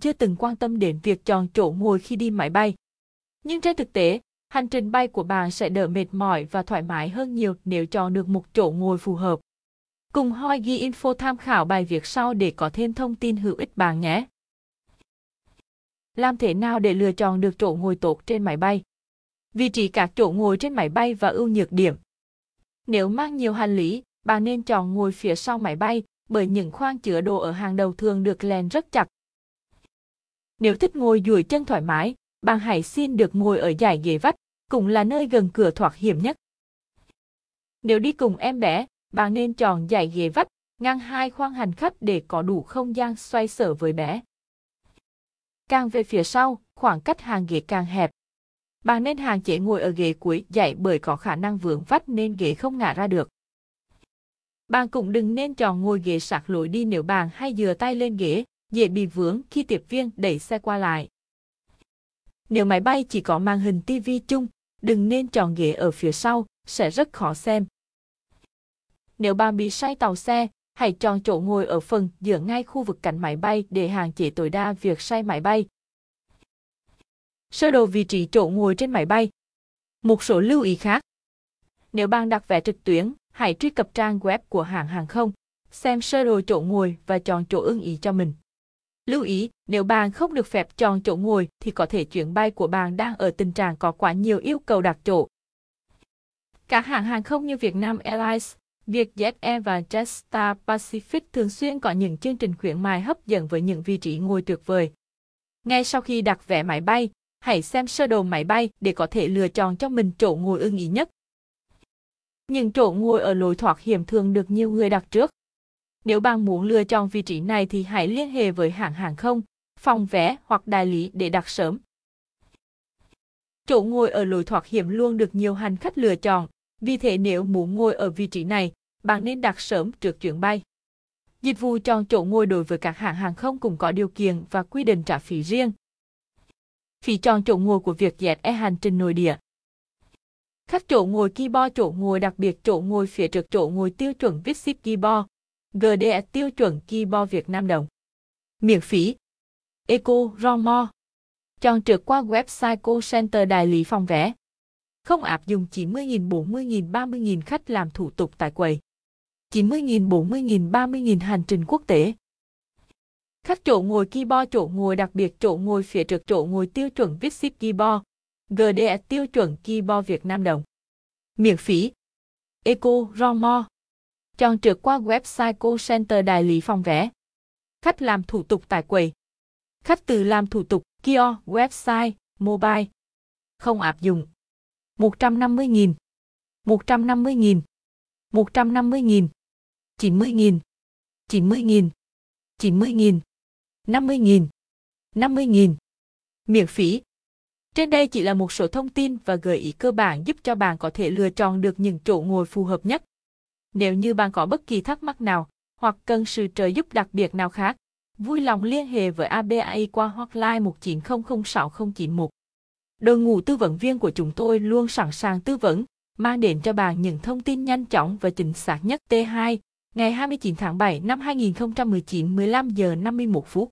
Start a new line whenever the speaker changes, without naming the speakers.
chưa từng quan tâm đến việc chọn chỗ ngồi khi đi máy bay. Nhưng trên thực tế, hành trình bay của bạn sẽ đỡ mệt mỏi và thoải mái hơn nhiều nếu chọn được một chỗ ngồi phù hợp. Cùng Hoi ghi info tham khảo bài viết sau để có thêm thông tin hữu ích bạn nhé. Làm thế nào để lựa chọn được chỗ ngồi tốt trên máy bay? Vị trí các chỗ ngồi trên máy bay và ưu nhược điểm. Nếu mang nhiều hành lý, bạn nên chọn ngồi phía sau máy bay bởi những khoang chứa đồ ở hàng đầu thường được len rất chặt. Nếu thích ngồi duỗi chân thoải mái, bạn hãy xin được ngồi ở dải ghế vách, cũng là nơi gần cửa thoát hiểm nhất. Nếu đi cùng em bé, bạn nên chọn dải ghế vách, ngang hai khoang hành khách để có đủ không gian xoay sở với bé. Càng về phía sau, khoảng cách hàng ghế càng hẹp. Bạn nên hạn chế ngồi ở ghế cuối dạy bởi có khả năng vướng vách nên ghế không ngả ra được. Bạn cũng đừng nên chọn ngồi ghế sạc lối đi nếu bạn hay dừa tay lên ghế, dễ bị vướng khi tiếp viên đẩy xe qua lại. Nếu máy bay chỉ có màn hình TV chung, đừng nên chọn ghế ở phía sau, sẽ rất khó xem. Nếu bạn bị say tàu xe, hãy chọn chỗ ngồi ở phần giữa ngay khu vực cạnh máy bay để hạn chế tối đa việc say máy bay. Sơ đồ vị trí chỗ ngồi trên máy bay. Một số lưu ý khác. Nếu bạn đặt vé trực tuyến, hãy truy cập trang web của hãng hàng không, xem sơ đồ chỗ ngồi và chọn chỗ ưng ý cho mình. Lưu ý, nếu bạn không được phép chọn chỗ ngồi thì có thể chuyến bay của bạn đang ở tình trạng có quá nhiều yêu cầu đặt chỗ. Các hãng hàng không như Vietnam Airlines, Vietjet Air và Jetstar Pacific thường xuyên có những chương trình khuyến mại hấp dẫn với những vị trí ngồi tuyệt vời. Ngay sau khi đặt vé máy bay, hãy xem sơ đồ máy bay để có thể lựa chọn cho mình chỗ ngồi ưng ý nhất. Những chỗ ngồi ở lối thoát hiểm thường được nhiều người đặt trước. Nếu bạn muốn lựa chọn vị trí này thì hãy liên hệ với hãng hàng không, phòng vé hoặc đại lý để đặt sớm. Chỗ ngồi ở lối thoát hiểm luôn được nhiều hành khách lựa chọn, vì thế nếu muốn ngồi ở vị trí này, bạn nên đặt sớm trước chuyến bay. Dịch vụ chọn chỗ ngồi đối với các hãng hàng không cũng có điều kiện và quy định trả phí riêng. Phí chọn chỗ ngồi của Vietjet Air hành trình nội địa. khách chỗ ngồi keyboard chỗ ngồi đặc biệt chỗ ngồi phía trước chỗ ngồi tiêu chuẩn Vixip keyboard, GDE tiêu chuẩn keyboard Việt Nam đồng. Miễn phí. Eco Romo. Chọn trực qua website Co Center đại lý phòng vé. Không áp dụng 90.000, 40.000, 30.000 khách làm thủ tục tại quầy. 90.000, 40.000, 30.000 hành trình quốc tế. khách chỗ ngồi keyboard chỗ ngồi đặc biệt chỗ ngồi phía trước chỗ ngồi tiêu chuẩn Vixip keyboard. GDE tiêu chuẩn keyboard Việt Nam đồng. Miễn phí. Eco Romo. Chọn trượt qua website call Center đại lý phòng vé. Khách làm thủ tục tại quầy. Khách từ làm thủ tục kiosk, website, mobile. Không áp dụng. 150.000. 150.000. 150.000. 90.000. 90.000. 90.000. 50.000. 50.000. Miễn phí. Trên đây chỉ là một số thông tin và gợi ý cơ bản giúp cho bạn có thể lựa chọn được những chỗ ngồi phù hợp nhất. Nếu như bạn có bất kỳ thắc mắc nào hoặc cần sự trợ giúp đặc biệt nào khác, vui lòng liên hệ với ABAI qua hotline 19006091. Đội ngũ tư vấn viên của chúng tôi luôn sẵn sàng tư vấn, mang đến cho bạn những thông tin nhanh chóng và chính xác nhất. T2, ngày 29 tháng 7 năm 2019 15 giờ 51 phút.